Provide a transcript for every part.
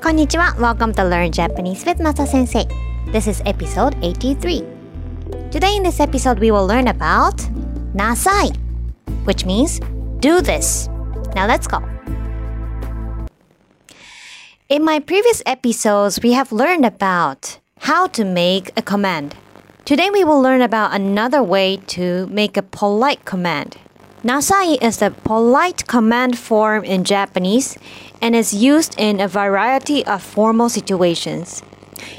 Konnichiwa, welcome to Learn Japanese with Masa Sensei. This is episode 83. Today in this episode we will learn about Nasai, which means do this. Now let's go. In my previous episodes, we have learned about how to make a command. Today we will learn about another way to make a polite command. Nasai is the polite command form in Japanese and is used in a variety of formal situations.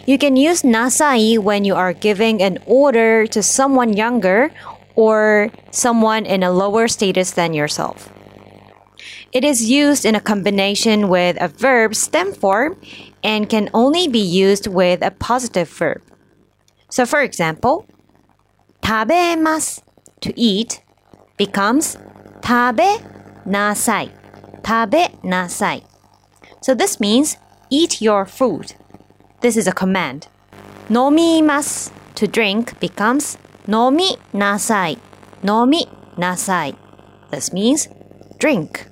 You can use nasai when you are giving an order to someone younger or someone in a lower status than yourself. It is used in a combination with a verb stem form and can only be used with a positive verb. So for example, tabemas to eat becomes tabe nasai. 食べなさい. So this means eat your food. This is a command. Nomimas to drink becomes nomi nasai. Nasai. This means drink.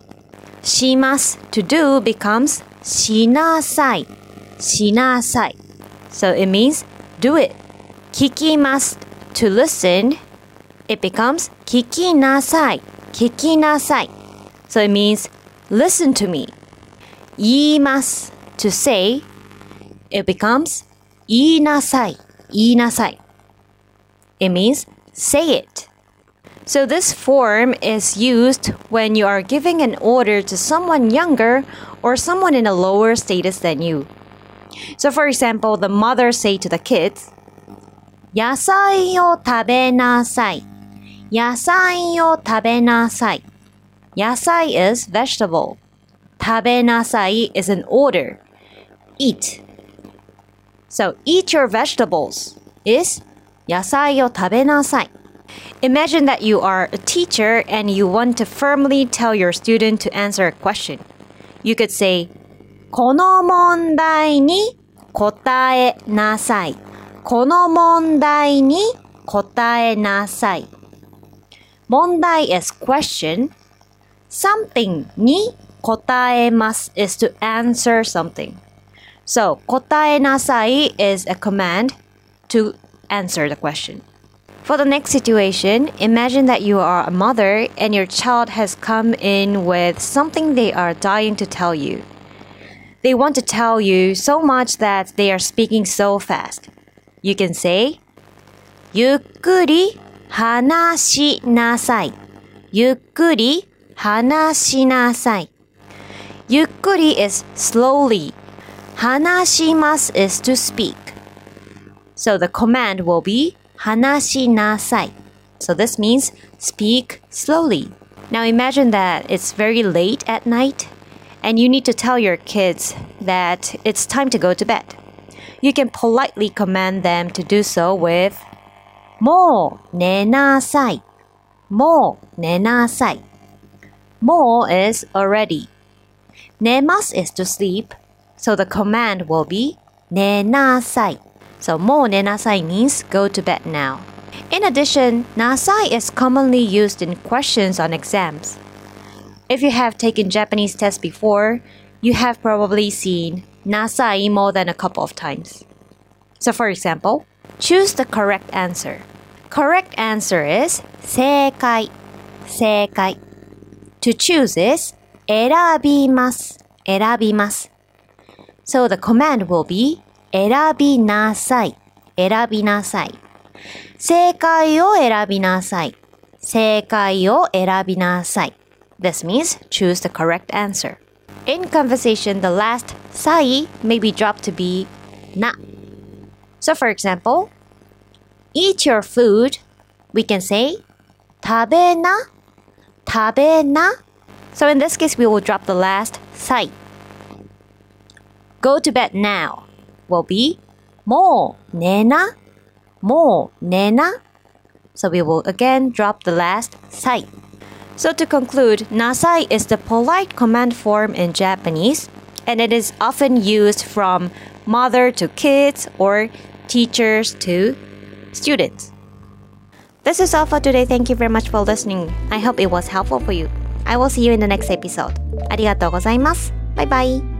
Shimas to do becomes shinasai. So it means do it. Kikimas to listen. It becomes kikinasai. So it means Listen to me. Yimas to say, it becomes inasai, inasai. It means say it. So this form is used when you are giving an order to someone younger or someone in a lower status than you. So for example, the mother say to the kids, "Yasai o さい野菜を食べなさい。野菜 is vegetable. 食べなさい is an order. Eat. So eat your vegetables is 野菜を食べなさい。Imagine that you are a teacher and you want to firmly tell your student to answer a question. You could say この問題に答えなさい。この問題に答えなさい。問題 is question. Something に答えます is to answer something. So 答えなさい is a command to answer the question. For the next situation, imagine that you are a mother and your child has come in with something they are dying to tell you. They want to tell you so much that they are speaking so fast. You can say, ゆっくり話しなさい。ゆっくり Hanashinasai. Yukkuri is slowly. Hanashimasu is to speak. So the command will be Hanashinasai. So this means speak slowly. Now imagine that it's very late at night and you need to tell your kids that it's time to go to bed. You can politely command them to do so with もう寝なさい。もう寝なさい。more is already. Nemas is to sleep, so the command will be nenasai. So mou nenasai means go to bed now. In addition, nasai is commonly used in questions on exams. If you have taken Japanese tests before, you have probably seen nasai more than a couple of times. So for example, choose the correct answer. Correct answer is 正解,正解. To choose is 選びます選びます So the command will be 選びなさい選びなさい正解を選びなさい正解を選びなさい This means choose the correct answer. In conversation, the last さい may be dropped to be な so for example, eat your food, we can say 食べな tabe na. So in this case, we will drop the last sai. Go to bed now will be mo nena, nena. So we will again drop the last sai. So to conclude, nasai is the polite command form in Japanese, and it is often used from mother to kids or teachers to students. This is all for today. Thank you very much for listening. I hope it was helpful for you. I will see you in the next episode. ありがとうございます。バイバイ。